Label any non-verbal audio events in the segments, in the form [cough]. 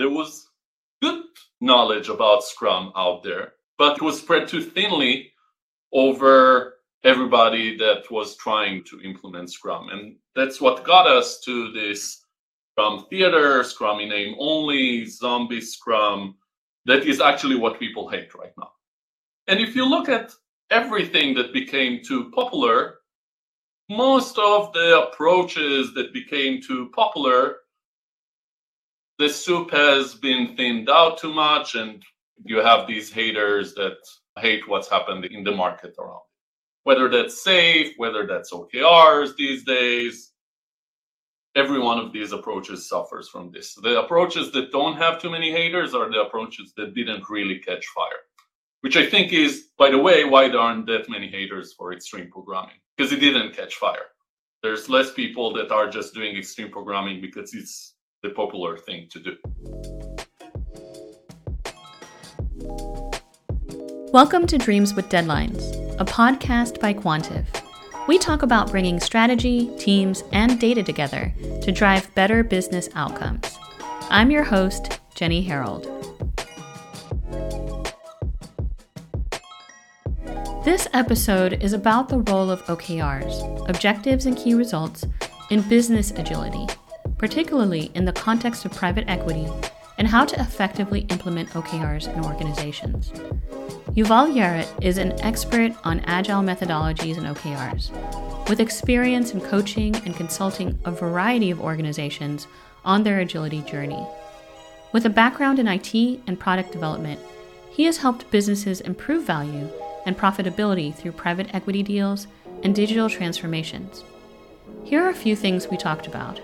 there was good knowledge about Scrum out there, but it was spread too thinly over everybody that was trying to implement Scrum. And that's what got us to this Scrum theater, Scrum in name only, zombie Scrum. That is actually what people hate right now. And if you look at everything that became too popular, most of the approaches that became too popular, the soup has been thinned out too much, and you have these haters that hate what's happened in the market around. Whether that's SAFe, whether that's OKRs these days, every one of these approaches suffers from this. The approaches that don't have too many haters are the approaches that didn't really catch fire which I think is, by the way, why there aren't that many haters for extreme programming because it didn't catch fire. There's less people that are just doing extreme programming because it's the popular thing to do. Welcome to Dreams with Deadlines, a podcast by Quantive. We talk about bringing strategy, teams, and data together to drive better business outcomes. I'm your host, Jenny Harold. This episode is about the role of OKRs, objectives and key results, in business agility, particularly in the context of private equity, and how to effectively implement OKRs in organizations. Yuval Yeret is an expert on agile methodologies and OKRs, with experience in coaching and consulting a variety of organizations on their agility journey. With a background in IT and product development, he has helped businesses improve value and profitability through private equity deals and digital transformations. Here are a few things we talked about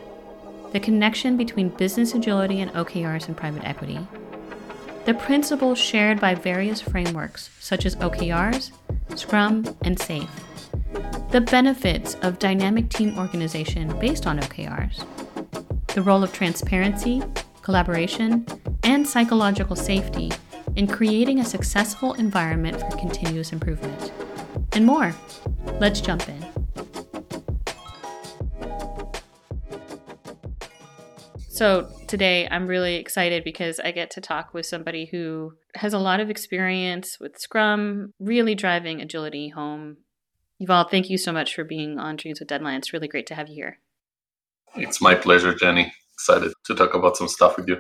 the connection between business agility and OKRs and private equity, the principles shared by various frameworks such as OKRs, Scrum, and SAFe, the benefits of dynamic team organization based on OKRs, the role of transparency, collaboration, and psychological safety in creating a successful environment for continuous improvement, and more. Let's jump in. So, today I'm really excited because I get to talk with somebody who has a lot of experience with Scrum, really driving agility home. Yuval, thank you so much for being on Dreams with Deadline. It's really great to have you here. It's my pleasure, Jenny. Excited to talk about some stuff with you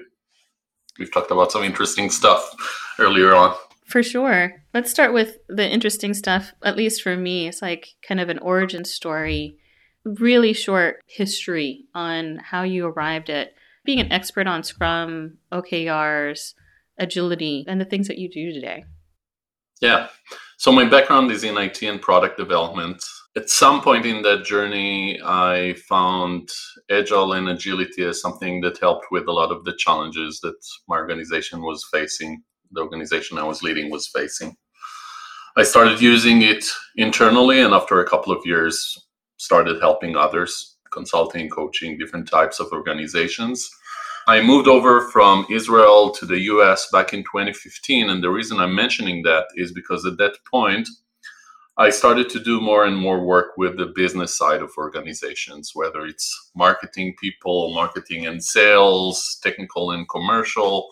we've talked about some interesting stuff earlier on. For sure. Let's start with the interesting stuff. At least for me, it's like kind of an origin story, really short history on how you arrived at being an expert on Scrum, OKRs, agility, and the things that you do today. Yeah. So my background is in IT and product development at some point in that journey, I found agile and agility as something that helped with a lot of the challenges that my organization was facing, the organization I was leading was facing. I started using it internally, and after a couple of years, started helping others, consulting, coaching different types of organizations. I moved over from Israel to the US back in 2015, and the reason I'm mentioning that is because at that point, I started to do more and more work with the business side of organizations, whether it's marketing people, marketing and sales, technical and commercial.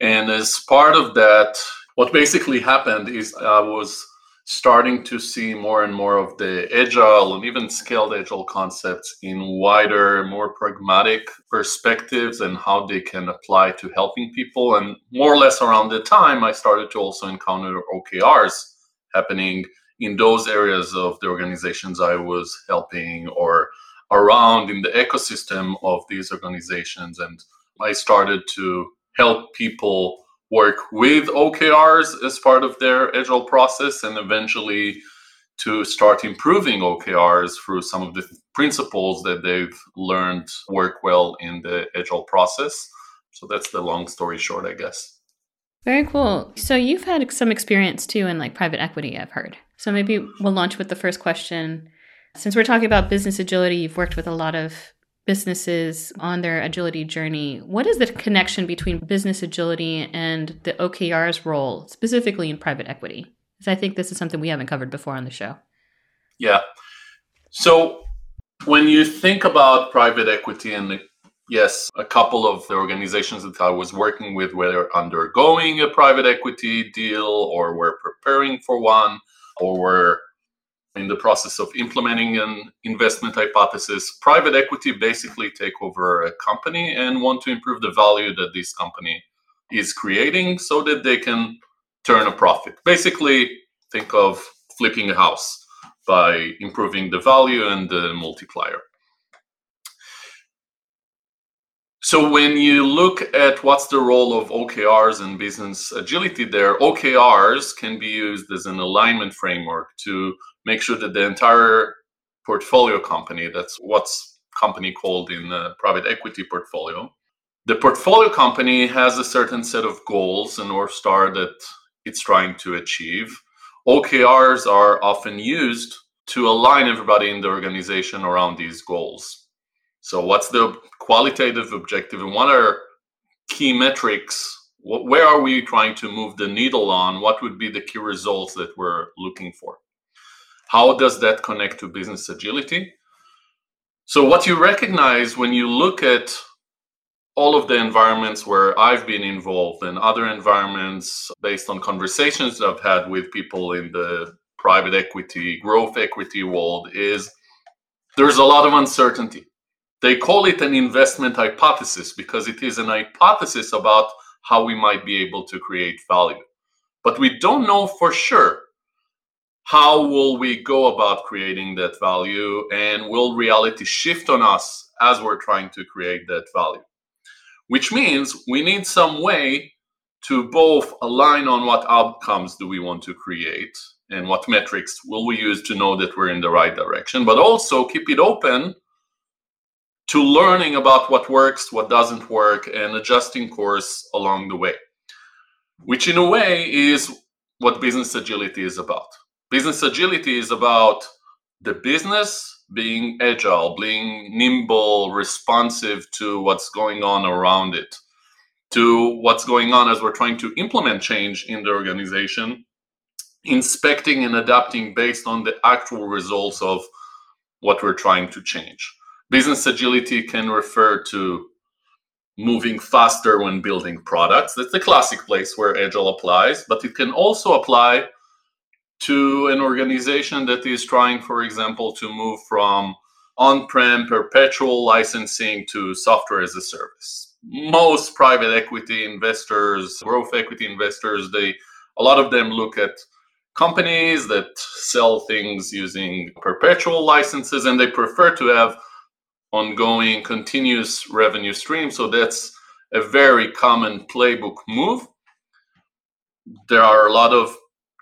And as part of that, what basically happened is I was starting to see more and more of the agile and even scaled agile concepts in wider, more pragmatic perspectives and how they can apply to helping people. And more or less around the time, I started to also encounter OKRs happening in those areas of the organizations I was helping or around in the ecosystem of these organizations. And I started to help people work with OKRs as part of their agile process and eventually to start improving OKRs through some of the principles that they've learned work well in the agile process. So that's the long story short, I guess. Very cool. So you've had some experience too in like private equity, I've heard. So maybe we'll launch with the first question. Since we're talking about business agility, you've worked with a lot of businesses on their agility journey. What is the connection between business agility and the OKR's role, specifically in private equity? Because I think this is something we haven't covered before on the show. Yeah. So when you think about private equity and Yes, a couple of the organizations that I was working with were undergoing a private equity deal or were preparing for one or were in the process of implementing an investment hypothesis. Private equity basically take over a company and want to improve the value that this company is creating so that they can turn a profit. Basically, think of flipping a house by improving the value and the multiplier. So when you look at what's the role of OKRs and business agility there, OKRs can be used as an alignment framework to make sure that the entire portfolio company, that's what's company called in the private equity portfolio, the portfolio company has a certain set of goals and North Star that it's trying to achieve. OKRs are often used to align everybody in the organization around these goals. So, what's the qualitative objective and what are key metrics? Where are we trying to move the needle on? What would be the key results that we're looking for? How does that connect to business agility? So, what you recognize when you look at all of the environments where I've been involved and other environments based on conversations I've had with people in the private equity, growth equity world is there's a lot of uncertainty. They call it an investment hypothesis because it is an hypothesis about how we might be able to create value. But we don't know for sure how will we go about creating that value and will reality shift on us as we're trying to create that value which means we need some way to both align on what outcomes do we want to create and what metrics will we use to know that we're in the right direction but also keep it open to learning about what works, what doesn't work, and adjusting course along the way, which in a way is what business agility is about. Business agility is about the business being agile, being nimble, responsive to what's going on around it, to what's going on as we're trying to implement change in the organization, inspecting and adapting based on the actual results of what we're trying to change. Business agility can refer to moving faster when building products. That's the classic place where Agile applies, but it can also apply to an organization that is trying, for example, to move from on prem perpetual licensing to software as a service. Most private equity investors, growth equity investors, they a lot of them look at companies that sell things using perpetual licenses and they prefer to have ongoing continuous revenue stream. So that's a very common playbook move. There are a lot of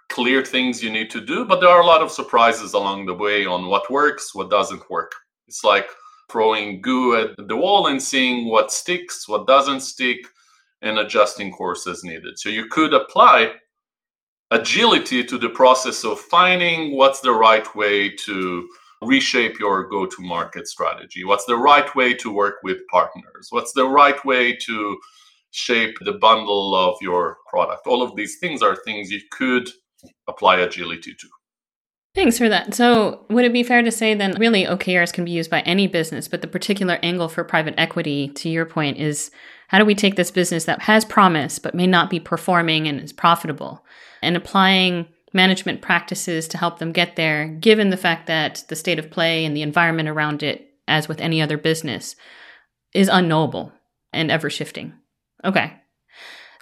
clear things you need to do, but there are a lot of surprises along the way on what works, what doesn't work. It's like throwing goo at the wall and seeing what sticks, what doesn't stick, and adjusting course as needed. So you could apply agility to the process of finding what's the right way to reshape your go to market strategy? What's the right way to work with partners? What's the right way to shape the bundle of your product? All of these things are things you could apply agility to. Thanks for that. So, would it be fair to say then, really, OKRs can be used by any business, but the particular angle for private equity, to your point, is how do we take this business that has promise but may not be performing and is profitable and applying management practices to help them get there, given the fact that the state of play and the environment around it, as with any other business, is unknowable and ever shifting. Okay.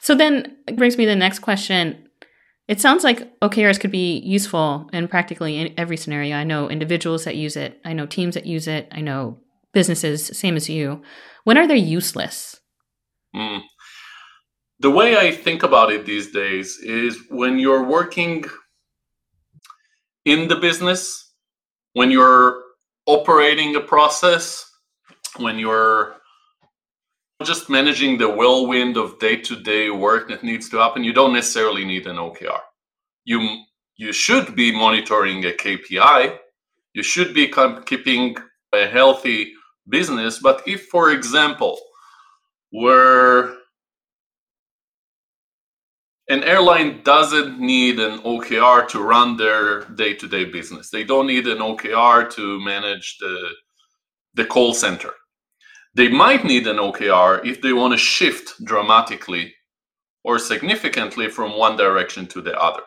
So then it brings me to the next question. It sounds like OKRs could be useful in practically in every scenario. I know individuals that use it, I know teams that use it, I know businesses, same as you. When are they useless? Mm. The way I think about it these days is when you're working in the business, when you're operating a process, when you're just managing the whirlwind of day-to-day work that needs to happen, you don't necessarily need an OKR. You you should be monitoring a KPI. You should be keeping a healthy business. But if, for example, we're an airline doesn't need an OKR to run their day-to-day business. They don't need an OKR to manage the the call center. They might need an OKR if they want to shift dramatically or significantly from one direction to the other.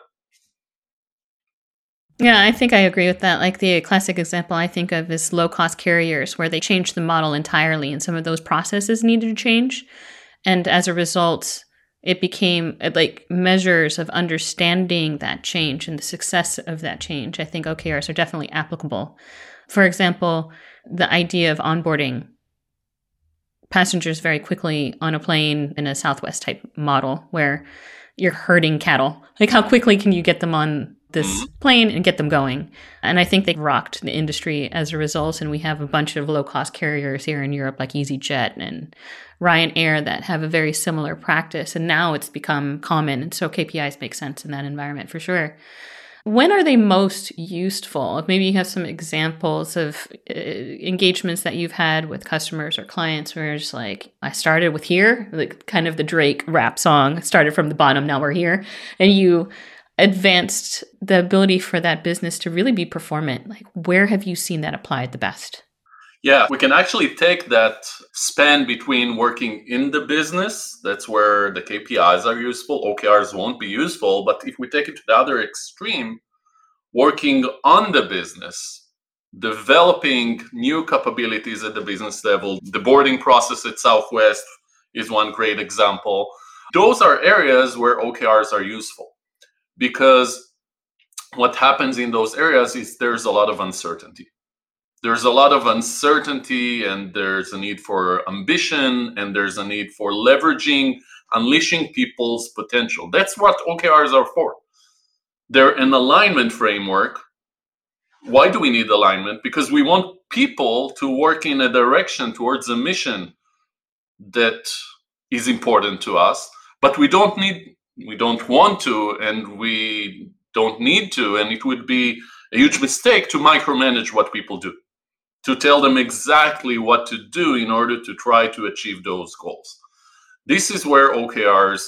Yeah, I think I agree with that. Like the classic example I think of is low cost carriers, where they changed the model entirely and some of those processes needed to change. And as a result, it became uh, like measures of understanding that change and the success of that change. I think OKRs are definitely applicable. For example, the idea of onboarding passengers very quickly on a plane in a Southwest type model where you're herding cattle. Like, how quickly can you get them on this mm-hmm. plane and get them going? And I think they rocked the industry as a result. And we have a bunch of low cost carriers here in Europe, like EasyJet and Ryanair, that have a very similar practice. And now it's become common. And so KPIs make sense in that environment for sure when are they most useful? Maybe you have some examples of uh, engagements that you've had with customers or clients where it's like, I started with here, like kind of the Drake rap song, started from the bottom, now we're here. And you advanced the ability for that business to really be performant. Like, where have you seen that applied the best? Yeah, we can actually take that span between working in the business, that's where the KPIs are useful, OKRs won't be useful. But if we take it to the other extreme, working on the business, developing new capabilities at the business level, the boarding process at Southwest is one great example. Those are areas where OKRs are useful because what happens in those areas is there's a lot of uncertainty there's a lot of uncertainty and there's a need for ambition and there's a need for leveraging unleashing people's potential. That's what okrs are for. They're an alignment framework. Why do we need alignment? Because we want people to work in a direction towards a mission that is important to us but we don't need we don't want to and we don't need to and it would be a huge mistake to micromanage what people do to tell them exactly what to do in order to try to achieve those goals. This is where OKRs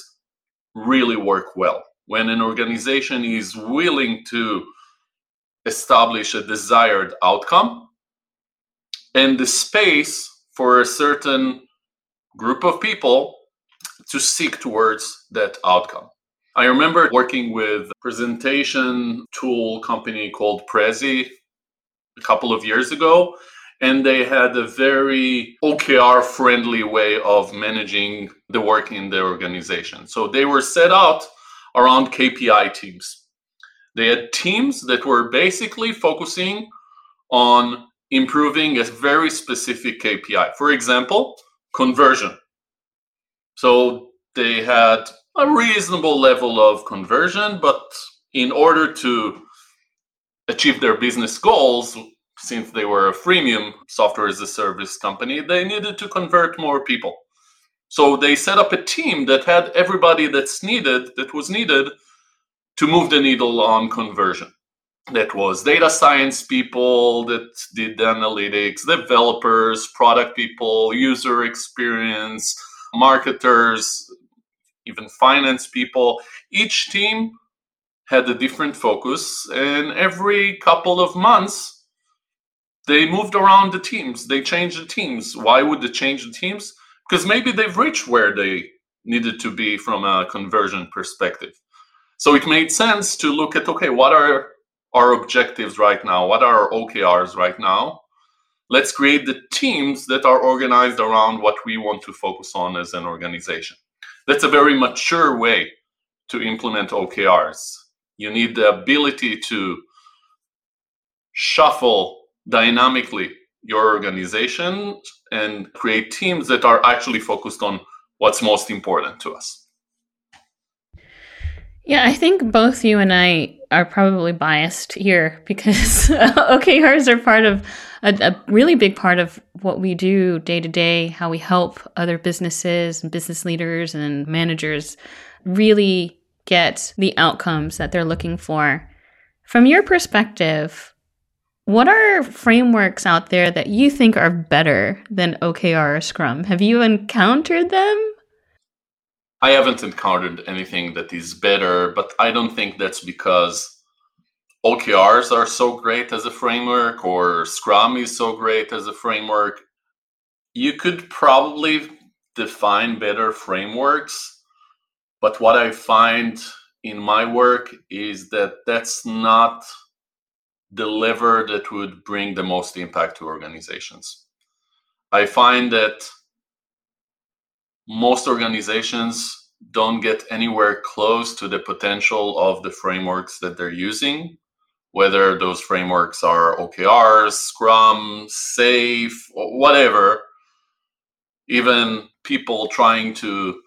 really work well. When an organization is willing to establish a desired outcome and the space for a certain group of people to seek towards that outcome. I remember working with a presentation tool company called Prezi a couple of years ago and they had a very OKR friendly way of managing the work in the organization. So they were set out around KPI teams. They had teams that were basically focusing on improving a very specific KPI. For example, conversion. So they had a reasonable level of conversion, but in order to achieve their business goals, since they were a freemium software as a service company, they needed to convert more people. So they set up a team that had everybody that's needed, that was needed to move the needle on conversion. That was data science people that did analytics, developers, product people, user experience, marketers, even finance people. Each team had a different focus, and every couple of months, they moved around the teams. They changed the teams. Why would they change the teams? Because maybe they've reached where they needed to be from a conversion perspective. So it made sense to look at okay, what are our objectives right now? What are our OKRs right now? Let's create the teams that are organized around what we want to focus on as an organization. That's a very mature way to implement OKRs. You need the ability to shuffle dynamically your organization and create teams that are actually focused on what's most important to us. Yeah, I think both you and I are probably biased here because [laughs] OKRs are part of a, a, really big part of what we do day to day, how we help other businesses and business leaders and managers really get the outcomes that they're looking for. From your perspective, what are frameworks out there that you think are better than OKR or Scrum? Have you encountered them? I haven't encountered anything that is better, but I don't think that's because OKRs are so great as a framework or Scrum is so great as a framework. You could probably define better frameworks, but what I find in my work is that that's not the lever that would bring the most impact to organizations. I find that most organizations don't get anywhere close to the potential of the frameworks that they're using, whether those frameworks are OKRs, Scrum, SAFe, whatever. Even people trying to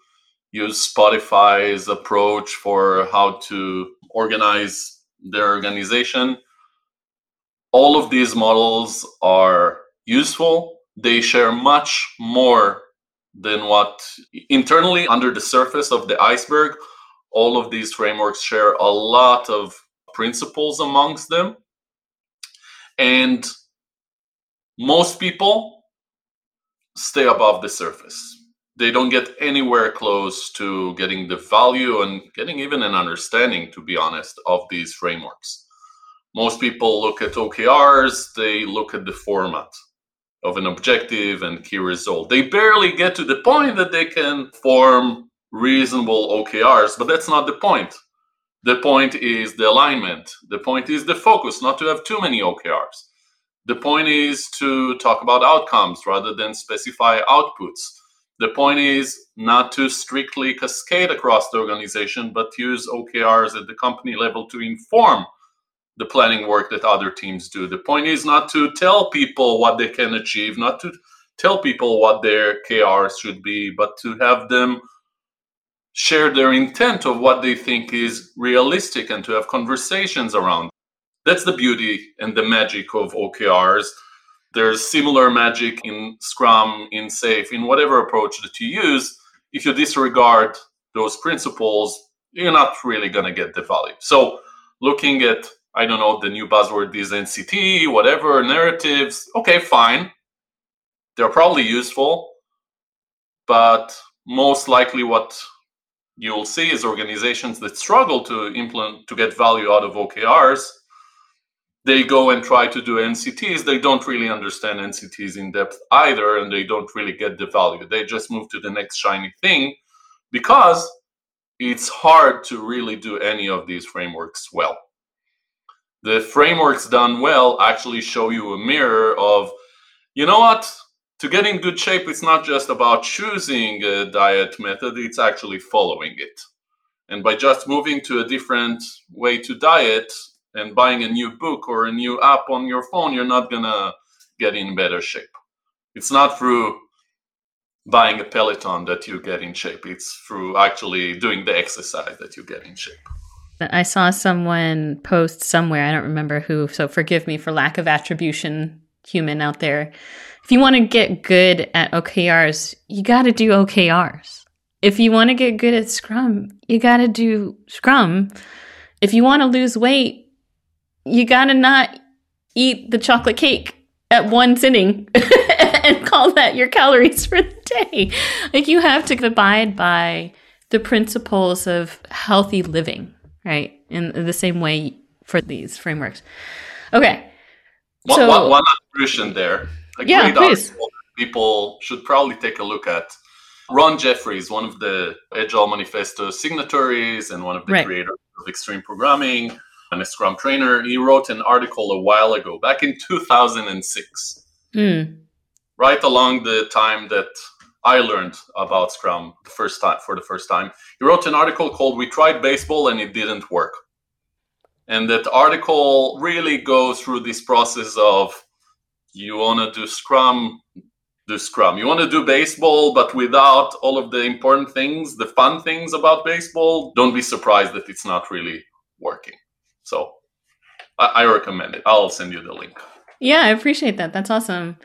use Spotify's approach for how to organize their organization. All of these models are useful. They share much more than what internally under the surface of the iceberg. All of these frameworks share a lot of principles amongst them. And most people stay above the surface they don't get anywhere close to getting the value and getting even an understanding, to be honest, of these frameworks. Most people look at OKRs, they look at the format of an objective and key result. They barely get to the point that they can form reasonable OKRs, but that's not the point. The point is the alignment. The point is the focus, not to have too many OKRs. The point is to talk about outcomes rather than specify outputs the point is not to strictly cascade across the organization, but use OKRs at the company level to inform the planning work that other teams do. The point is not to tell people what they can achieve, not to tell people what their KRs should be, but to have them share their intent of what they think is realistic and to have conversations around. That's the beauty and the magic of OKRs there's similar magic in Scrum, in SAFe, in whatever approach that you use. If you disregard those principles, you're not really going to get the value. So, looking at, I don't know, the new buzzword is NCT, whatever, narratives, okay, fine. They're probably useful, but most likely what you'll see is organizations that struggle to implement, to get value out of OKRs they go and try to do NCTs. They don't really understand NCTs in depth either, and they don't really get the value. They just move to the next shiny thing because it's hard to really do any of these frameworks well. The frameworks done well actually show you a mirror of, you know what? To get in good shape, it's not just about choosing a diet method, it's actually following it. And by just moving to a different way to diet, and buying a new book or a new app on your phone, you're not gonna get in better shape. It's not through buying a Peloton that you get in shape. It's through actually doing the exercise that you get in shape. I saw someone post somewhere, I don't remember who, so forgive me for lack of attribution, human out there. If you want to get good at OKRs, you got to do OKRs. If you want to get good at Scrum, you got to do Scrum. If you want to lose weight, you gotta not eat the chocolate cake at one sitting [laughs] and call that your calories for the day. Like you have to abide by the principles of healthy living, right? In the same way for these frameworks. Okay. One, so, one, one attribution there. A yeah, please. People should probably take a look at. Ron Jeffries, one of the Agile Manifesto signatories and one of the right. creators of Extreme Programming, and a Scrum trainer. He wrote an article a while ago, back in 2006, mm. right along the time that I learned about Scrum the first time for the first time. He wrote an article called "We Tried Baseball and It Didn't Work," and that article really goes through this process of you want to do Scrum, do Scrum. You want to do baseball, but without all of the important things, the fun things about baseball. Don't be surprised that it's not really working. So I, I recommend it. I'll send you the link. Yeah, I appreciate that. That's awesome.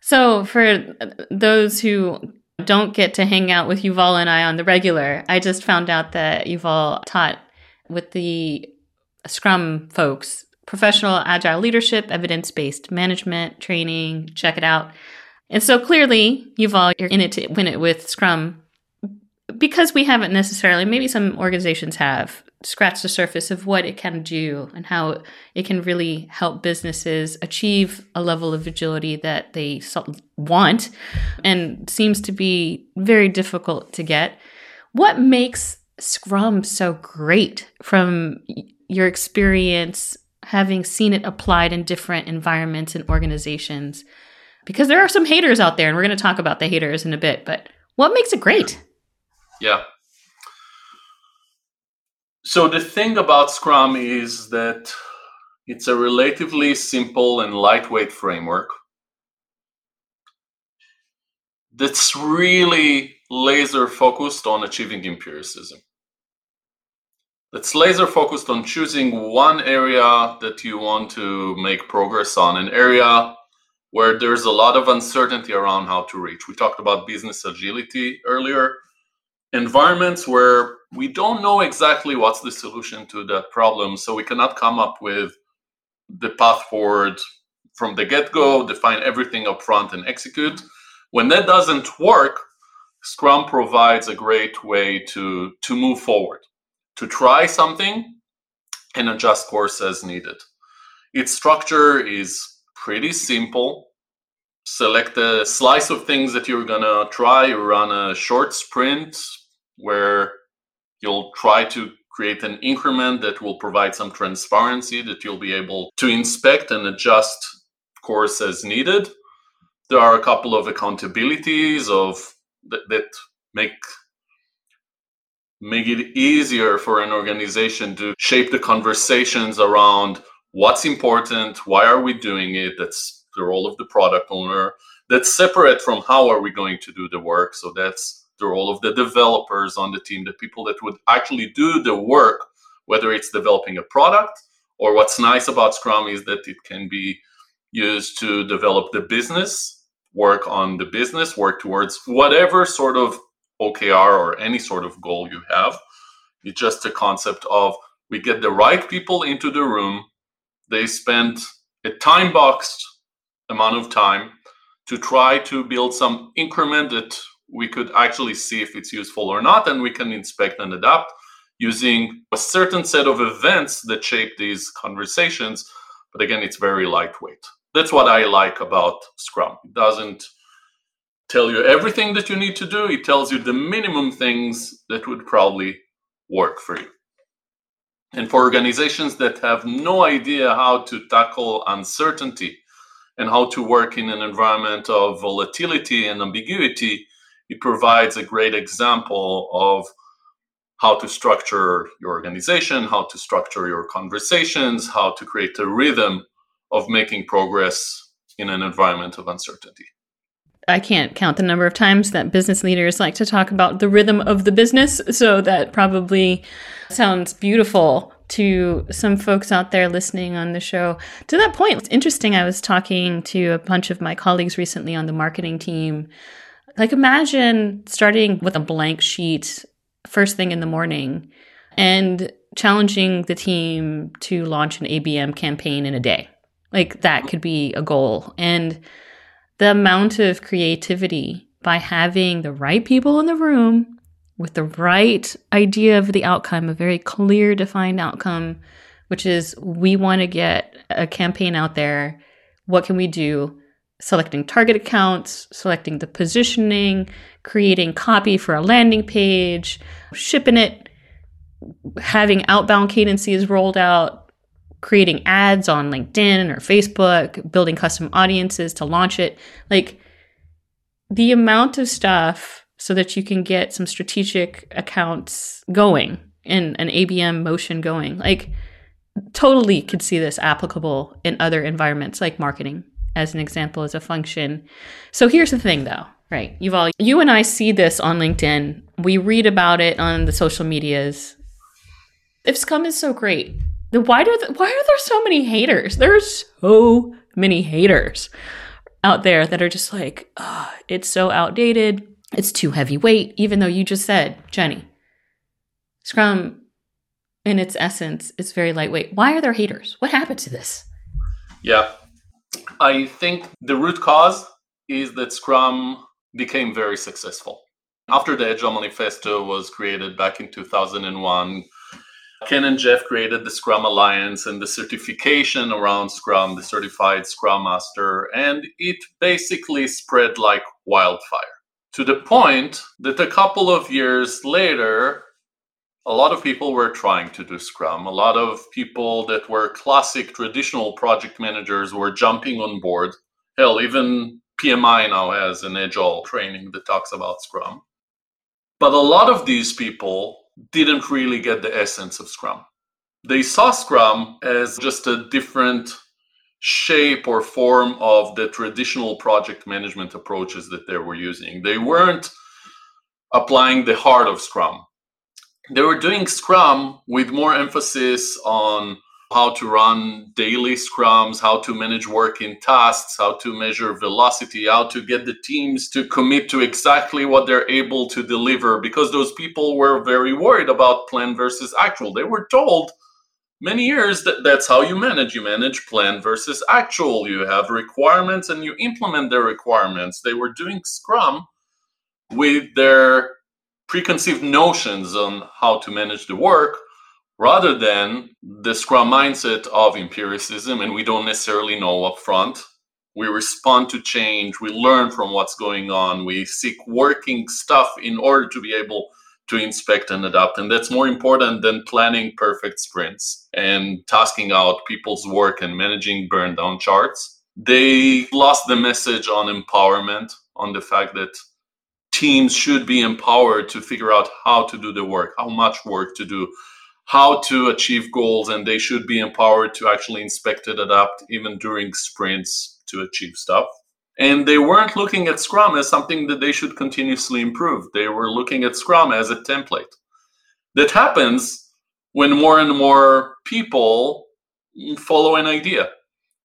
So for those who don't get to hang out with Yuval and I on the regular, I just found out that Yuval taught with the Scrum folks professional agile leadership, evidence based management training. Check it out. And so clearly, Yuval, you're in it to win it with Scrum. Because we haven't necessarily, maybe some organizations have scratched the surface of what it can do and how it can really help businesses achieve a level of agility that they want and seems to be very difficult to get. What makes Scrum so great from your experience having seen it applied in different environments and organizations? Because there are some haters out there, and we're going to talk about the haters in a bit, but what makes it great? Yeah. So the thing about Scrum is that it's a relatively simple and lightweight framework that's really laser focused on achieving empiricism. That's laser focused on choosing one area that you want to make progress on, an area where there's a lot of uncertainty around how to reach. We talked about business agility earlier. Environments where we don't know exactly what's the solution to that problem, so we cannot come up with the path forward from the get go, define everything up front, and execute. When that doesn't work, Scrum provides a great way to, to move forward, to try something and adjust course as needed. Its structure is pretty simple. Select a slice of things that you're gonna try, run a short sprint where you'll try to create an increment that will provide some transparency that you'll be able to inspect and adjust course as needed. There are a couple of accountabilities of that, that make make it easier for an organization to shape the conversations around what's important, why are we doing it? That's the role of the product owner. That's separate from how are we going to do the work. So that's the role of the developers on the team, the people that would actually do the work, whether it's developing a product or what's nice about Scrum is that it can be used to develop the business, work on the business, work towards whatever sort of OKR or any sort of goal you have. It's just a concept of we get the right people into the room they spend a time boxed amount of time to try to build some increment that we could actually see if it's useful or not, and we can inspect and adapt using a certain set of events that shape these conversations. But again, it's very lightweight. That's what I like about Scrum. It doesn't tell you everything that you need to do, it tells you the minimum things that would probably work for you. And for organizations that have no idea how to tackle uncertainty and how to work in an environment of volatility and ambiguity, it provides a great example of how to structure your organization, how to structure your conversations, how to create a rhythm of making progress in an environment of uncertainty. I can't count the number of times that business leaders like to talk about the rhythm of the business. So that probably sounds beautiful to some folks out there listening on the show. To that point, it's interesting. I was talking to a bunch of my colleagues recently on the marketing team. Like, imagine starting with a blank sheet first thing in the morning and challenging the team to launch an ABM campaign in a day. Like, that could be a goal. And the amount of creativity by having the right people in the room with the right idea of the outcome, a very clear, defined outcome, which is we want to get a campaign out there. What can we do? Selecting target accounts, selecting the positioning, creating copy for a landing page, shipping it, having outbound cadences rolled out, creating ads on LinkedIn or Facebook, building custom audiences to launch it. Like the amount of stuff so that you can get some strategic accounts going and an ABM motion going. Like totally could see this applicable in other environments like marketing as an example as a function. So here's the thing though, right? Yuval you and I see this on LinkedIn. We read about it on the social medias. If Scrum is so great, then why do why are there so many haters? There's so many haters out there that are just like, oh, it's so outdated. It's too heavyweight. Even though you just said, Jenny, Scrum, in its essence, is very lightweight. Why are there haters? What happened to this? Yeah, I think the root cause is that Scrum became very successful. After the Agile Manifesto was created back in 2001, Ken and Jeff created the Scrum Alliance and the certification around Scrum, the certified Scrum Master, and it basically spread like wildfire to the point that a couple of years later, a lot of people were trying to do Scrum. A lot of people that were classic traditional project managers were jumping on board. Hell, even PMI now has an agile training that talks about Scrum. But a lot of these people didn't really get the essence of Scrum. They saw Scrum as just a different shape or form of the traditional project management approaches that they were using. They weren't applying the heart of Scrum. They were doing Scrum with more emphasis on how to run daily scrums, how to manage work in tasks, how to measure velocity, how to get the teams to commit to exactly what they're able to deliver because those people were very worried about plan versus actual. They were told many years that that's how you manage. You manage plan versus actual. You have requirements and you implement their requirements. They were doing Scrum with their preconceived notions on how to manage the work rather than the scrum mindset of empiricism and we don't necessarily know up front we respond to change we learn from what's going on we seek working stuff in order to be able to inspect and adapt and that's more important than planning perfect sprints and tasking out people's work and managing burn down charts. They lost the message on empowerment on the fact that teams should be empowered to figure out how to do the work how much work to do how to achieve goals and they should be empowered to actually inspect and adapt even during sprints to achieve stuff. And they weren't looking at scrum as something that they should continuously improve. They were looking at scrum as a template. That happens when more and more people follow an idea.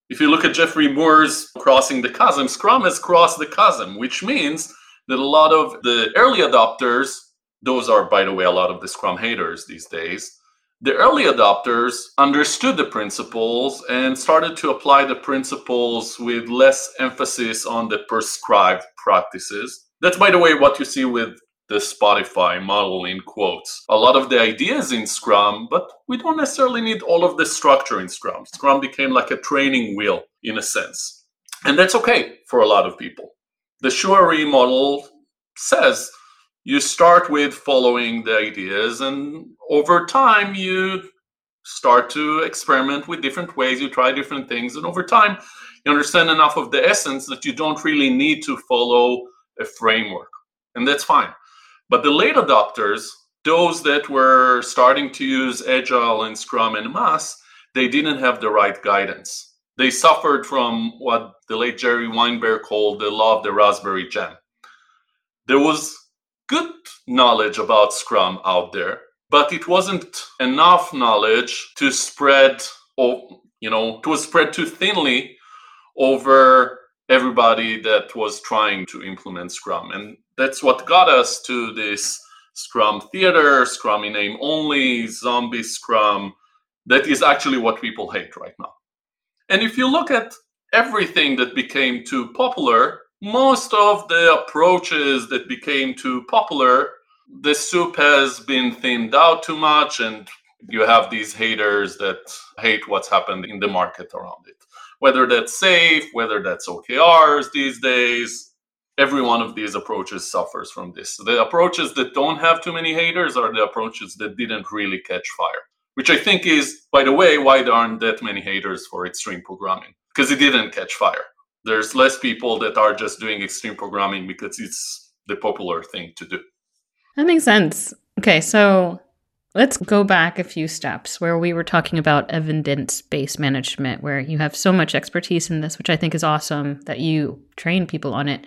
If you look at Geoffrey Moore's crossing the chasm scrum has crossed the chasm which means that a lot of the early adopters those are by the way a lot of the scrum haters these days the early adopters understood the principles and started to apply the principles with less emphasis on the prescribed practices. That's, by the way, what you see with the Spotify model in quotes. A lot of the ideas in Scrum, but we don't necessarily need all of the structure in Scrum. Scrum became like a training wheel in a sense. And that's okay for a lot of people. The Shuhari model says you start with following the ideas and over time you start to experiment with different ways you try different things and over time you understand enough of the essence that you don't really need to follow a framework and that's fine. But the late adopters those that were starting to use agile and scrum and masse they didn't have the right guidance they suffered from what the late jerry weinberg called the law of the raspberry jam there was good knowledge about Scrum out there, but it wasn't enough knowledge to spread, or you know, to spread too thinly over everybody that was trying to implement Scrum, and that's what got us to this Scrum theater, Scrum in name only, zombie Scrum. That is actually what people hate right now. And if you look at everything that became too popular, most of the approaches that became too popular, the soup has been thinned out too much, and you have these haters that hate what's happened in the market around it. Whether that's SAFe, whether that's OKRs these days, every one of these approaches suffers from this. The approaches that don't have too many haters are the approaches that didn't really catch fire, which I think is, by the way, why there aren't that many haters for extreme programming, because it didn't catch fire there's less people that are just doing extreme programming because it's the popular thing to do. That makes sense. Okay, so let's go back a few steps where we were talking about evidence based management, where you have so much expertise in this, which I think is awesome that you train people on it.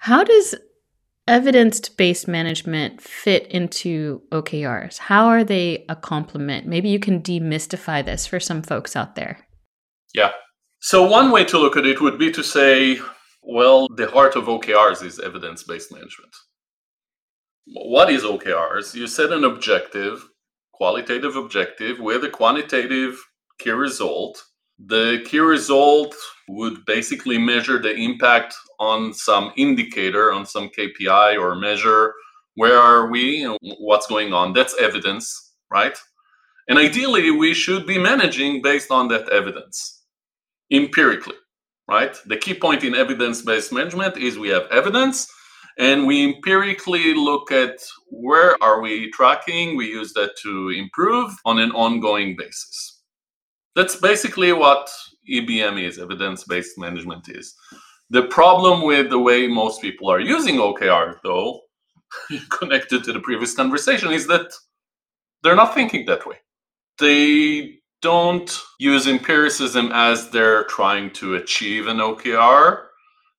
How does evidence based management fit into OKRs? How are they a complement? Maybe you can demystify this for some folks out there. Yeah, so, one way to look at it would be to say, well, the heart of OKRs is evidence based management. What is OKRs? You set an objective, qualitative objective, with a quantitative key result The key result would basically measure the impact on some indicator, on some KPI or measure. Where are we? What's going on? That's evidence, right? And ideally, we should be managing based on that evidence empirically, right? The key point in evidence based management is we have evidence and we empirically look at where are we tracking we use that to improve on an ongoing basis that's basically what ebm is evidence-based management is the problem with the way most people are using okr though [laughs] connected to the previous conversation is that they're not thinking that way they don't use empiricism as they're trying to achieve an okr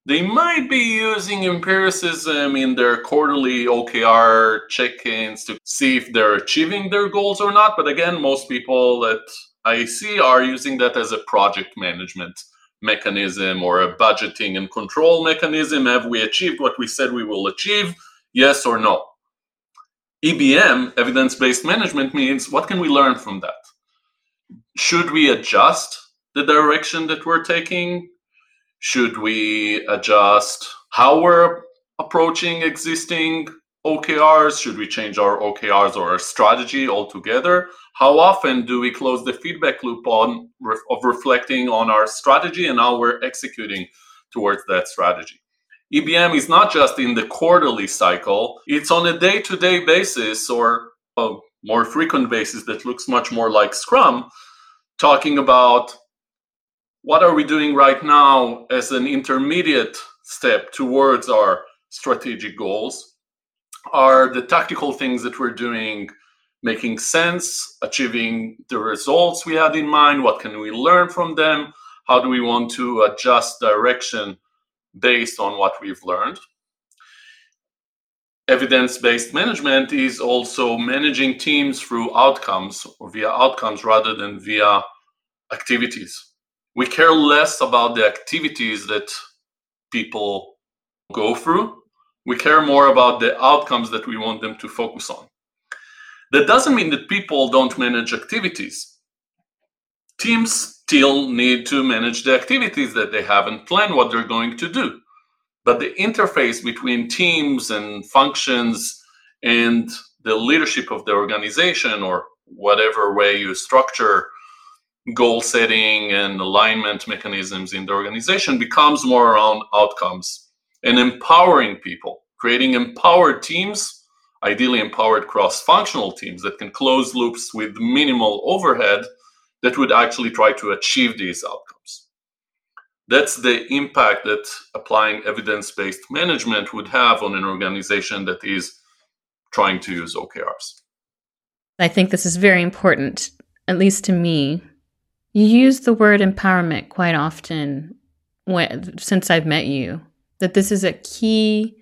they might be using empiricism in their quarterly OKR check ins to see if they're achieving their goals or not. But again, most people that I see are using that as a project management mechanism or a budgeting and control mechanism. Have we achieved what we said we will achieve? Yes or no? EBM, evidence based management, means what can we learn from that? Should we adjust the direction that we're taking? Should we adjust how we're approaching existing OKRs? Should we change our OKRs or our strategy altogether? How often do we close the feedback loop on of reflecting on our strategy and how we're executing towards that strategy? EBM is not just in the quarterly cycle, it's on a day to day basis or a more frequent basis that looks much more like Scrum, talking about what are we doing right now as an intermediate step towards our strategic goals? Are the tactical things that we're doing making sense, achieving the results we had in mind? What can we learn from them? How do we want to adjust direction based on what we've learned? Evidence based management is also managing teams through outcomes or via outcomes rather than via activities we care less about the activities that people go through. We care more about the outcomes that we want them to focus on. That doesn't mean that people don't manage activities. Teams still need to manage the activities that they have and plan what they're going to do. But the interface between teams and functions and the leadership of the organization, or whatever way you structure goal setting and alignment mechanisms in the organization becomes more around outcomes and empowering people, creating empowered teams, ideally empowered cross functional teams that can close loops with minimal overhead that would actually try to achieve these outcomes. That's the impact that applying evidence based management would have on an organization that is trying to use OKRs. I think this is very important, at least to me, you use the word empowerment quite often when, since I've met you, that this is a key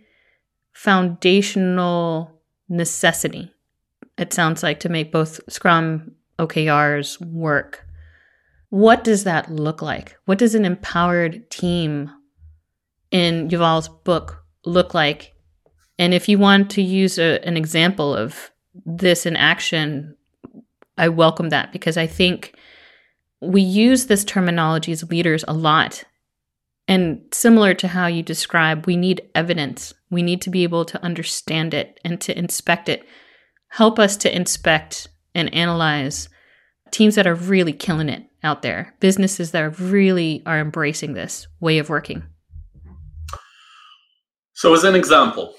foundational necessity, it sounds like, to make both Scrum OKRs work. What does that look like? What does an empowered team in Yuval's book look like? And if you want to use a, an example of this in action, I welcome that because I think we use this terminology as leaders a lot. And similar to how you describe, we need evidence. We need to be able to understand it and to inspect it. Help us to inspect and analyze teams that are really killing it out there, businesses that are really are embracing this way of working. So, as an example,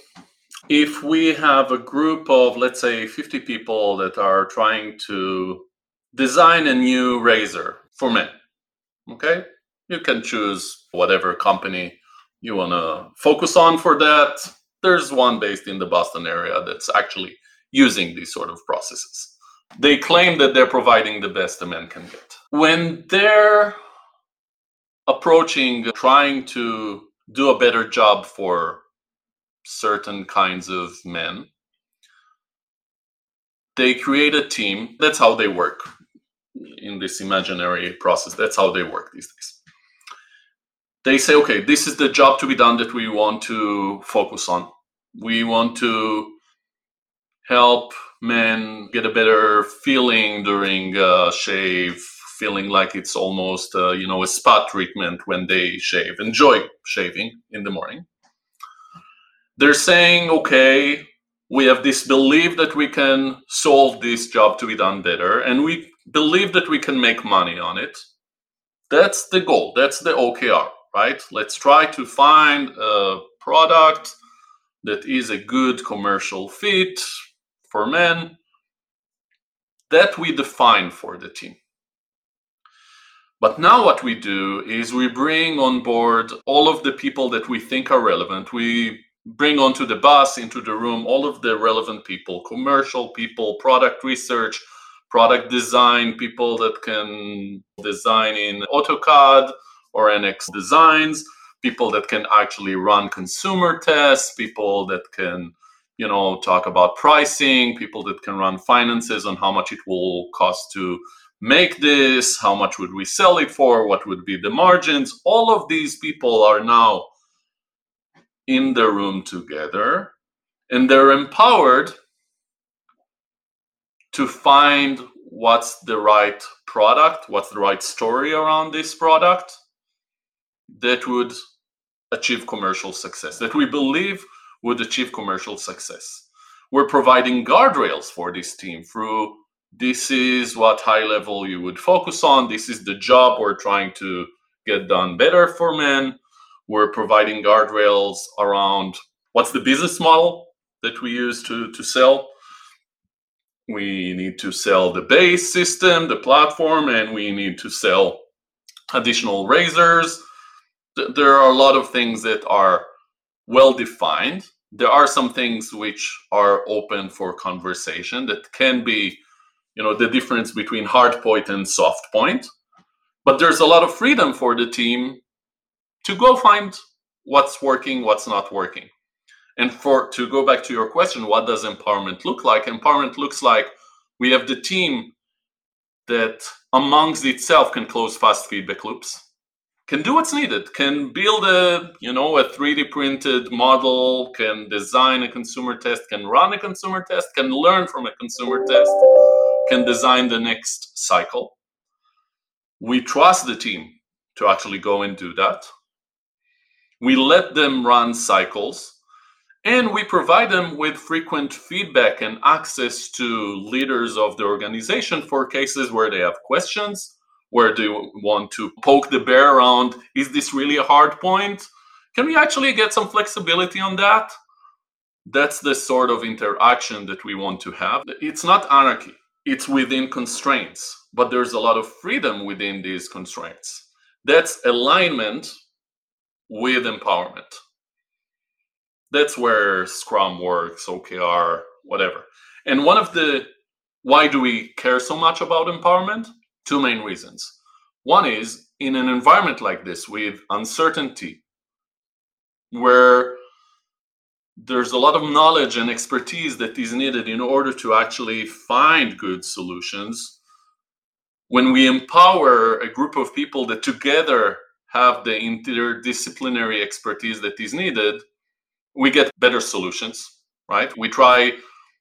if we have a group of, let's say, 50 people that are trying to design a new razor for men. Okay? You can choose whatever company you want to focus on for that. There's one based in the Boston area that's actually using these sort of processes. They claim that they're providing the best a man can get. When they're approaching trying to do a better job for certain kinds of men, they create a team. That's how they work in this imaginary process. That's how they work these days. They say, okay, this is the job to be done that we want to focus on. We want to help men get a better feeling during a shave feeling like it's almost uh, you know a spa treatment when they shave. Enjoy shaving in the morning. They're saying okay we have this belief that we can solve this job to be done better and we believe that we can make money on it. That's the goal. That's the okr right? Let's try to find a product that is a good commercial fit for men that we define for the team. But now what we do is we bring on board all of the people that we think are relevant. We bring onto the bus into the room all of the relevant people commercial people product research product design people that can design in AutoCAD or NX designs people that can actually run consumer tests people that can you know talk about pricing people that can run finances on how much it will cost to make this how much would we sell it for what would be the margins. All of these people are now in the room together and they're empowered to find what's the right product, what's the right story around this product that would achieve commercial success, that we believe would achieve commercial success. We're providing guardrails for this team through this is what high level you would focus on, this is the job we're trying to get done better for men we're providing guardrails around what's the business model that we use to, to sell. We need to sell the base system, the platform, and we need to sell additional razors. There are a lot of things that are well defined. There are some things which are open for conversation that can be, you know, the difference between hard point and soft point. But there's a lot of freedom for the team to go find what's working, what's not working. And for to go back to your question, what does empowerment look like? Empowerment looks like we have the team that amongst itself can close fast feedback loops, can do what's needed, can build a you know a 3D printed model, can design a consumer test, can run a consumer test, can learn from a consumer test, can design the next cycle. We trust the team to actually go and do that we let them run cycles and we provide them with frequent feedback and access to leaders of the organization for cases where they have questions, where do you want to poke the bear around is this really a hard point? Can we actually get some flexibility on that? That's the sort of interaction that we want to have. It's not anarchy, it's within constraints, but there's a lot of freedom within these constraints. That's alignment with empowerment. That's where Scrum works, OKR, whatever. And one of the why do we care so much about empowerment? Two main reasons. One is in an environment like this with uncertainty, where there's a lot of knowledge and expertise that is needed in order to actually find good solutions. When we empower a group of people that together have the interdisciplinary expertise that is needed, we get better solutions, right? We try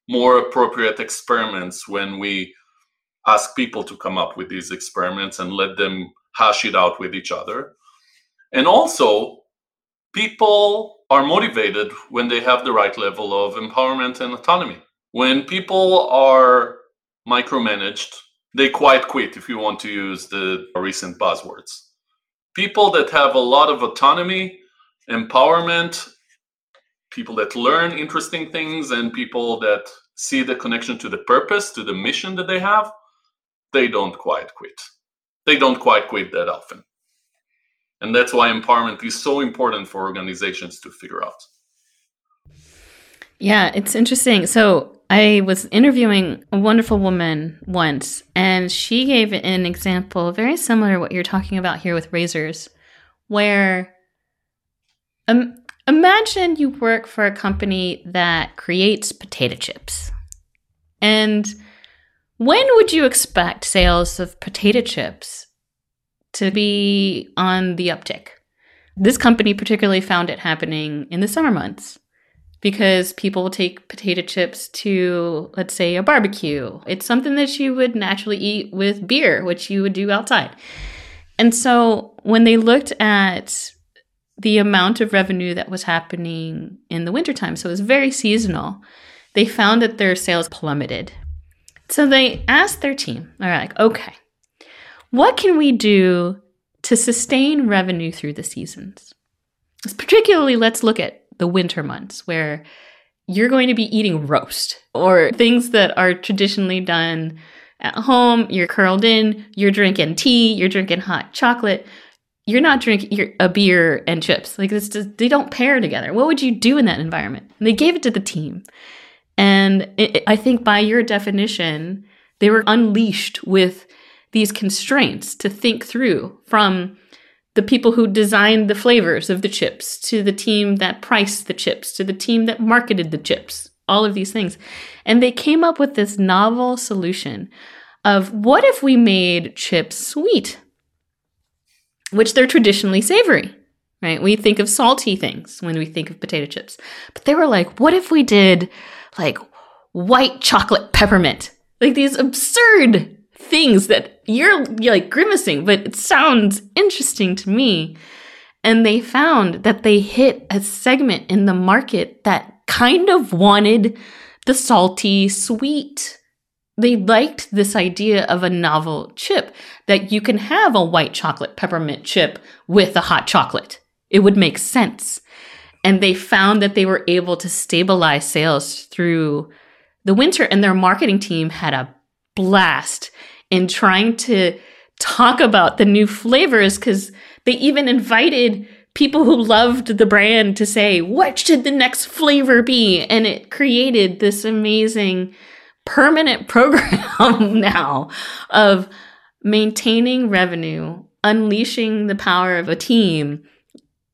more appropriate experiments when we ask people to come up with these experiments and let them hash it out with each other. And also, people are motivated when they have the right level of empowerment and autonomy. When people are micromanaged, they quite quit, if you want to use the recent buzzwords people that have a lot of autonomy, empowerment, people that learn interesting things, and people that see the connection to the purpose, to the mission that they have, they don't quite quit. They don't quite quit that often. And that's why empowerment is so important for organizations to figure out. Yeah, it's interesting. So I was interviewing a wonderful woman once, and she gave an example very similar to what you're talking about here with razors, where um, imagine you work for a company that creates potato chips. And when would you expect sales of potato chips to be on the uptick? This company particularly found it happening in the summer months because people take potato chips to, let's say, a barbecue. It's something that you would naturally eat with beer, which you would do outside. And so when they looked at the amount of revenue that was happening in the wintertime, so it was very seasonal, they found that their sales plummeted. So they asked their team, they're like, okay, what can we do to sustain revenue through the seasons? Particularly, let's look at the winter months where you're going to be eating roast or things that are traditionally done at home. You're curled in, you're drinking tea, you're drinking hot chocolate. You're not drinking a beer and chips. Like this, just, they don't pair together. What would you do in that environment? And they gave it to the team, and it, I think by your definition, they were unleashed with these constraints to think through from the people who designed the flavors of the chips, to the team that priced the chips, to the team that marketed the chips, all of these things. And they came up with this novel solution of what if we made chips sweet, which they're traditionally savory, right? We think of salty things when we think of potato chips. But they were like, what if we did like white chocolate peppermint? Like these absurd things that you're, you're like grimacing, but it sounds interesting to me. And they found that they hit a segment in the market that kind of wanted the salty sweet. They liked this idea of a novel chip that you can have a white chocolate peppermint chip with a hot chocolate. It would make sense. And they found that they were able to stabilize sales through the winter, and their marketing team had a blast in trying to talk about the new flavors because they even invited people who loved the brand to say, what should the next flavor be? And it created this amazing permanent [laughs] program now of maintaining revenue, unleashing the power of a team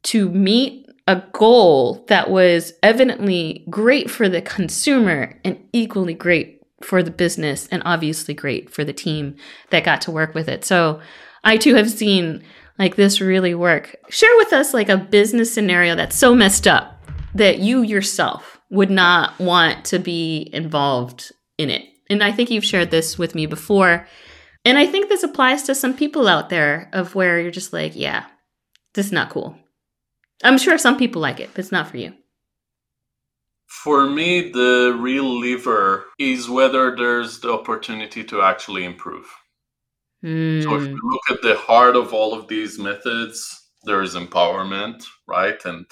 to meet a goal that was evidently great for the consumer and equally great for the business and obviously great for the team that got to work with it. So I too have seen like this really work. Share with us like a business scenario that's so messed up that you yourself would not want to be involved in it. And I think you've shared this with me before. And I think this applies to some people out there of where you're just like, yeah, this is not cool. I'm sure some people like it, but it's not for you. For me, the real lever is whether there's the opportunity to actually improve. Mm. So if you hmm. look at the heart of all of these methods, there is empowerment, right? And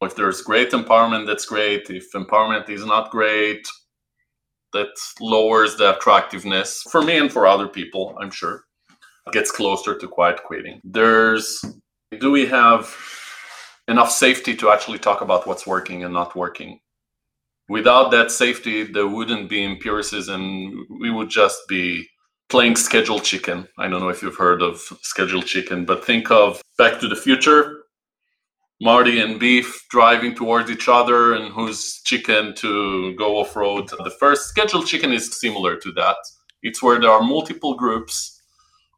if there's great empowerment, that's great. If empowerment is not great, that lowers the attractiveness for me and for other people, I'm sure. It gets closer to quiet quitting. There's do we have enough safety to actually talk about what's working and not working? without that safety, there wouldn't be empiricism. We would just be playing schedule chicken. I don't know if you've heard of schedule chicken, but think of Back to the Future. Marty and Biff driving towards each other and who's chicken to go off road. The first schedule chicken is similar to that. It's where there are multiple groups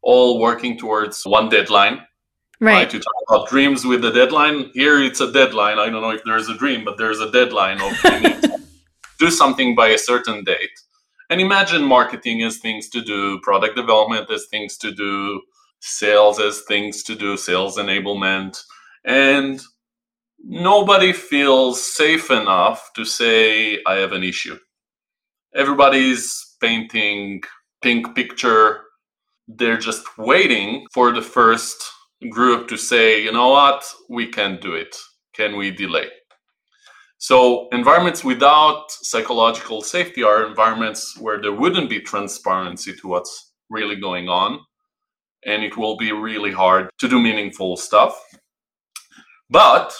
all working towards one deadline. Right. right. You talk about dreams with the deadline. Here it's a deadline. I don't know if there's a dream, but there's a deadline of [laughs] do something by a certain date. And imagine marketing as things to do, product development as things to do, sales as things to do, sales enablement. And nobody feels safe enough to say, I have an issue. Everybody's painting pink picture. They're just waiting for the first group to say, you know what, we can do it. Can we delay? So environments without psychological safety are environments where there wouldn't be transparency to what's really going on. And it will be really hard to do meaningful stuff. But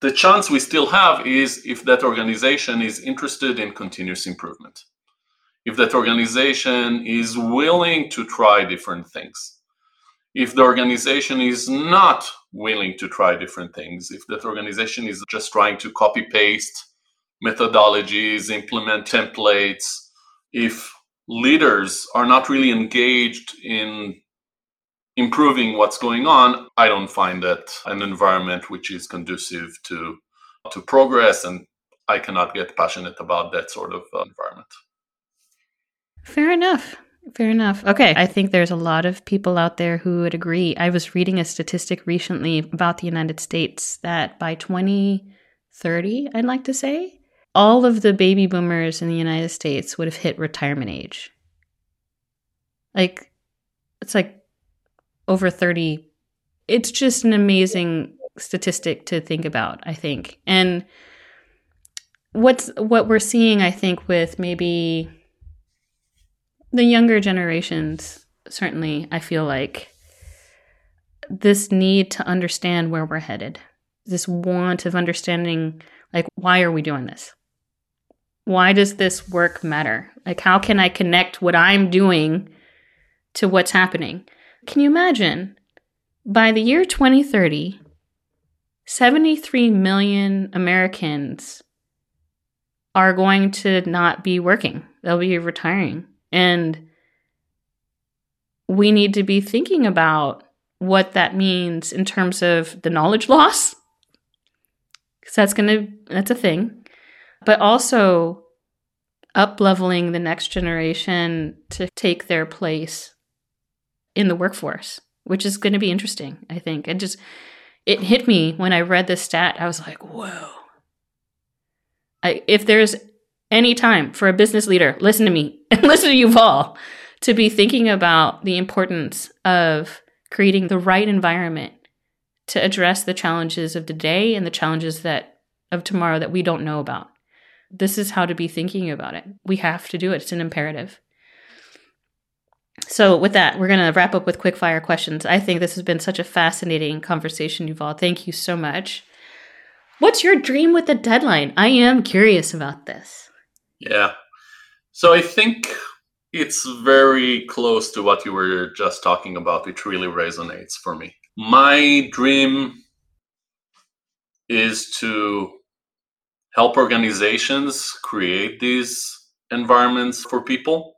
the chance we still have is if that organization is interested in continuous improvement. If that organization is willing to try different things if the organization is not willing to try different things, if that organization is just trying to copy paste methodologies, implement templates, if leaders are not really engaged in improving what's going on, I don't find that an environment which is conducive to to progress and I cannot get passionate about that sort of uh, environment. Fair enough. Fair enough. Okay. I think there's a lot of people out there who would agree. I was reading a statistic recently about the United States that by 2030, I'd like to say, all of the baby boomers in the United States would have hit retirement age. Like, it's like over 30. It's just an amazing statistic to think about, I think. And what's what we're seeing, I think, with maybe the younger generations, certainly, I feel like this need to understand where we're headed, this want of understanding, like, why are we doing this? Why does this work matter? Like, how can I connect what I'm doing to what's happening? Can you imagine by the year 2030, 73 million Americans are going to not be working. They'll be retiring. And we need to be thinking about what that means in terms of the knowledge loss. Because that's going to, that's a thing. But also up leveling the next generation to take their place in the workforce, which is going to be interesting, I think. It just, it hit me when I read this stat. I was like, whoa. I, if there's any time for a business leader, listen to me and [laughs] listen to Yuval to be thinking about the importance of creating the right environment to address the challenges of today and the challenges that of tomorrow that we don't know about. This is how to be thinking about it. We have to do it. It's an imperative. So, with that, we're going to wrap up with quick fire questions. I think this has been such a fascinating conversation, Yuval. Thank you so much. What's your dream with the deadline? I am curious about this. Yeah. So, I think it's very close to what you were just talking about. It really resonates for me. My dream is to help organizations create these environments for people,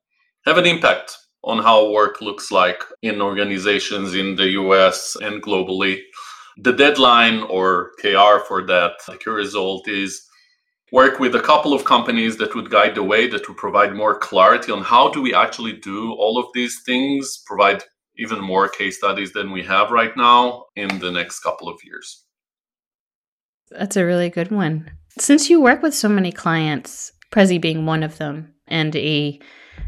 have an impact on how work looks like in organizations in the US and globally. The deadline or KR for that, the result is work with a couple of companies that would guide the way, that would provide more clarity on how do we actually do all of these things, provide even more case studies than we have right now in the next couple of years. That's a really good one. Since you work with so many clients, Prezi being one of them, and a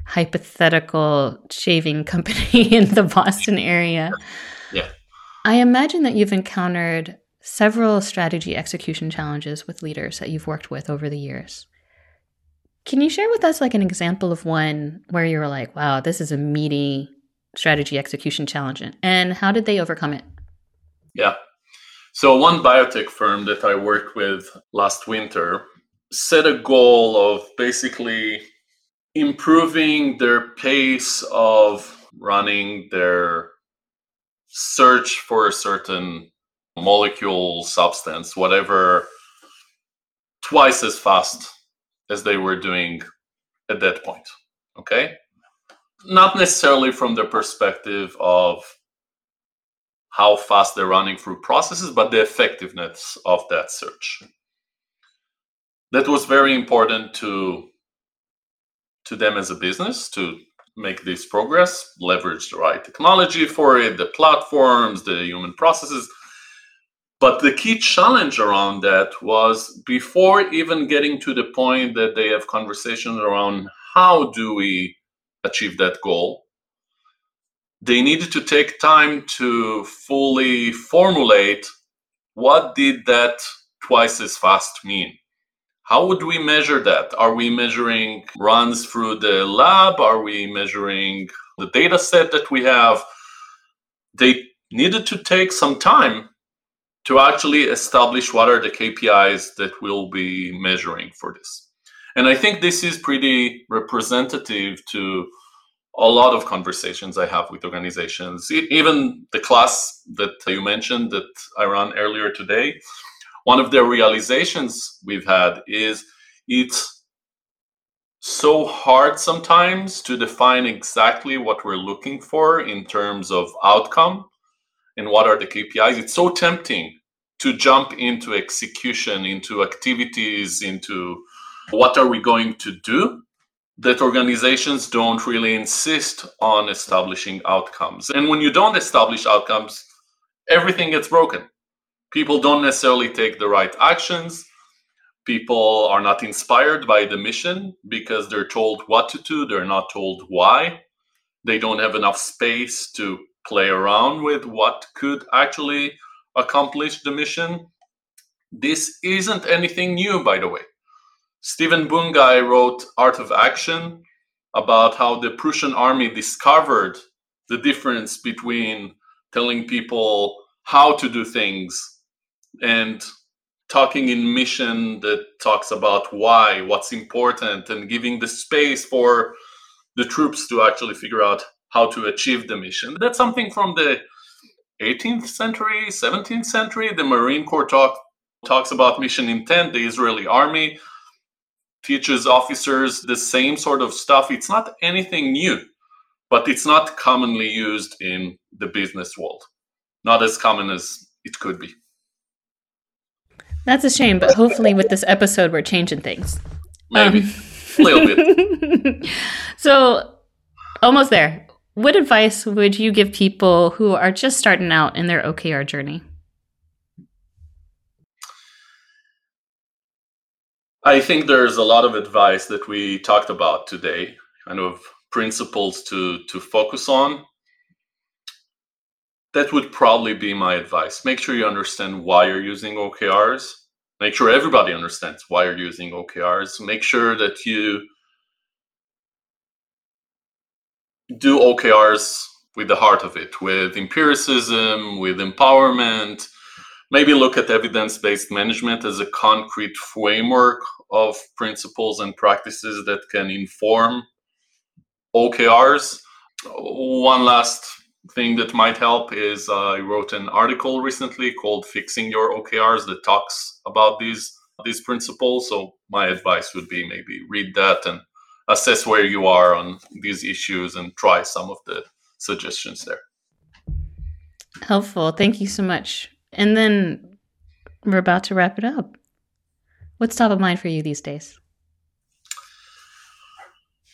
hypothetical shaving company [laughs] in the Boston area. Yeah. I imagine that you've encountered several strategy execution challenges with leaders that you've worked with over the years. Can you share with us like an example of one where you were like, wow, this is a meaty strategy execution challenge? And how did they overcome it? Yeah. So, one biotech firm that I worked with last winter set a goal of basically improving their pace of running their search for a certain molecule, substance, whatever, twice as fast as they were doing at that point. Okay? Not necessarily from the perspective of how fast they're running through processes, but the effectiveness of that search. That was very important to to them as a business to make this progress, leverage the right technology for it, the platforms, the human processes. But the key challenge around that was before even getting to the point that they have conversations around how do we achieve that goal, they needed to take time to fully formulate what did that twice as fast mean how would we measure that? Are we measuring runs through the lab? Are we measuring the data set that we have? They needed to take some time to actually establish what are the KPIs that we'll be measuring for this. And I think this is pretty representative to a lot of conversations I have with organizations. Even the class that you mentioned that I ran earlier today, one of the realizations we've had is it's so hard sometimes to define exactly what we're looking for in terms of outcome and what are the KPIs. It's so tempting to jump into execution, into activities, into what are we going to do, that organizations don't really insist on establishing outcomes. And when you don't establish outcomes, everything gets broken. People don't necessarily take the right actions. People are not inspired by the mission because they're told what to do, they're not told why. They don't have enough space to play around with what could actually accomplish the mission. This isn't anything new, by the way. Stephen Bungay wrote Art of Action about how the Prussian army discovered the difference between telling people how to do things and talking in mission that talks about why, what's important, and giving the space for the troops to actually figure out how to achieve the mission. That's something from the 18th century, 17th century. The Marine Corps talk, talks about mission intent, the Israeli army teaches officers the same sort of stuff. It's not anything new, but it's not commonly used in the business world. Not as common as it could be. That's a shame, but hopefully with this episode we're changing things. Maybe. Um, a little bit. [laughs] so almost there. What advice would you give people who are just starting out in their OKR journey? I think there's a lot of advice that we talked about today, kind of principles to to focus on. That would probably be my advice. Make sure you understand why you're using OKRs. Make sure everybody understands why you're using OKRs. Make sure that you do OKRs with the heart of it, with empiricism, with empowerment, maybe look at evidence-based management as a concrete framework of principles and practices that can inform OKRs. One last thing that might help is uh, I wrote an article recently called "Fixing Your OKRs" that talks about these these principles. So my advice would be maybe read that and assess where you are on these issues and try some of the suggestions there. Helpful. Thank you so much. And then we're about to wrap it up. What's top of mind for you these days?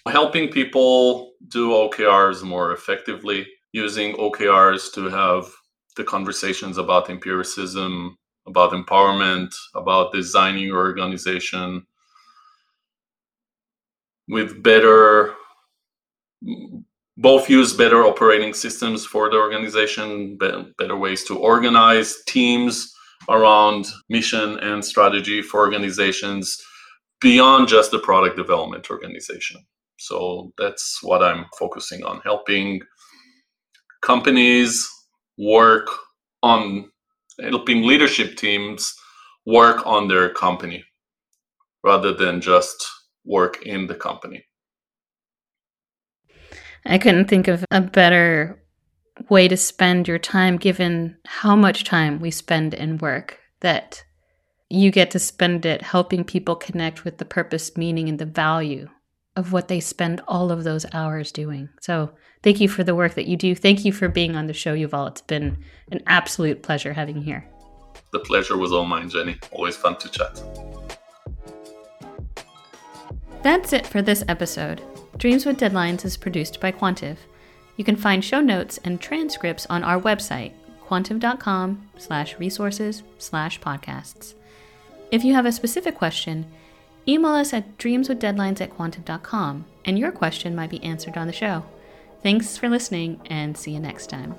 Helping people do OKRs more effectively, using OKRs to have the conversations about empiricism, about empowerment, about designing your organization with better both use better operating systems for the organization, better ways to organize teams around mission and strategy for organizations beyond just the product development organization. So that's what I'm focusing on helping companies work on helping leadership teams work on their company rather than just work in the company. I couldn't think of a better way to spend your time given how much time we spend in work that you get to spend it helping people connect with the purpose, meaning, and the value of what they spend all of those hours doing. So, thank you for the work that you do. Thank you for being on the show, Yuval. It's been an absolute pleasure having you here. The pleasure was all mine, Jenny. Always fun to chat. That's it for this episode. Dreams with Deadlines is produced by Quantive. You can find show notes and transcripts on our website, quantive.com slash resources slash podcasts. If you have a specific question, email us at dreamswithdeadlines at quantive.com and your question might be answered on the show. Thanks for listening and see you next time.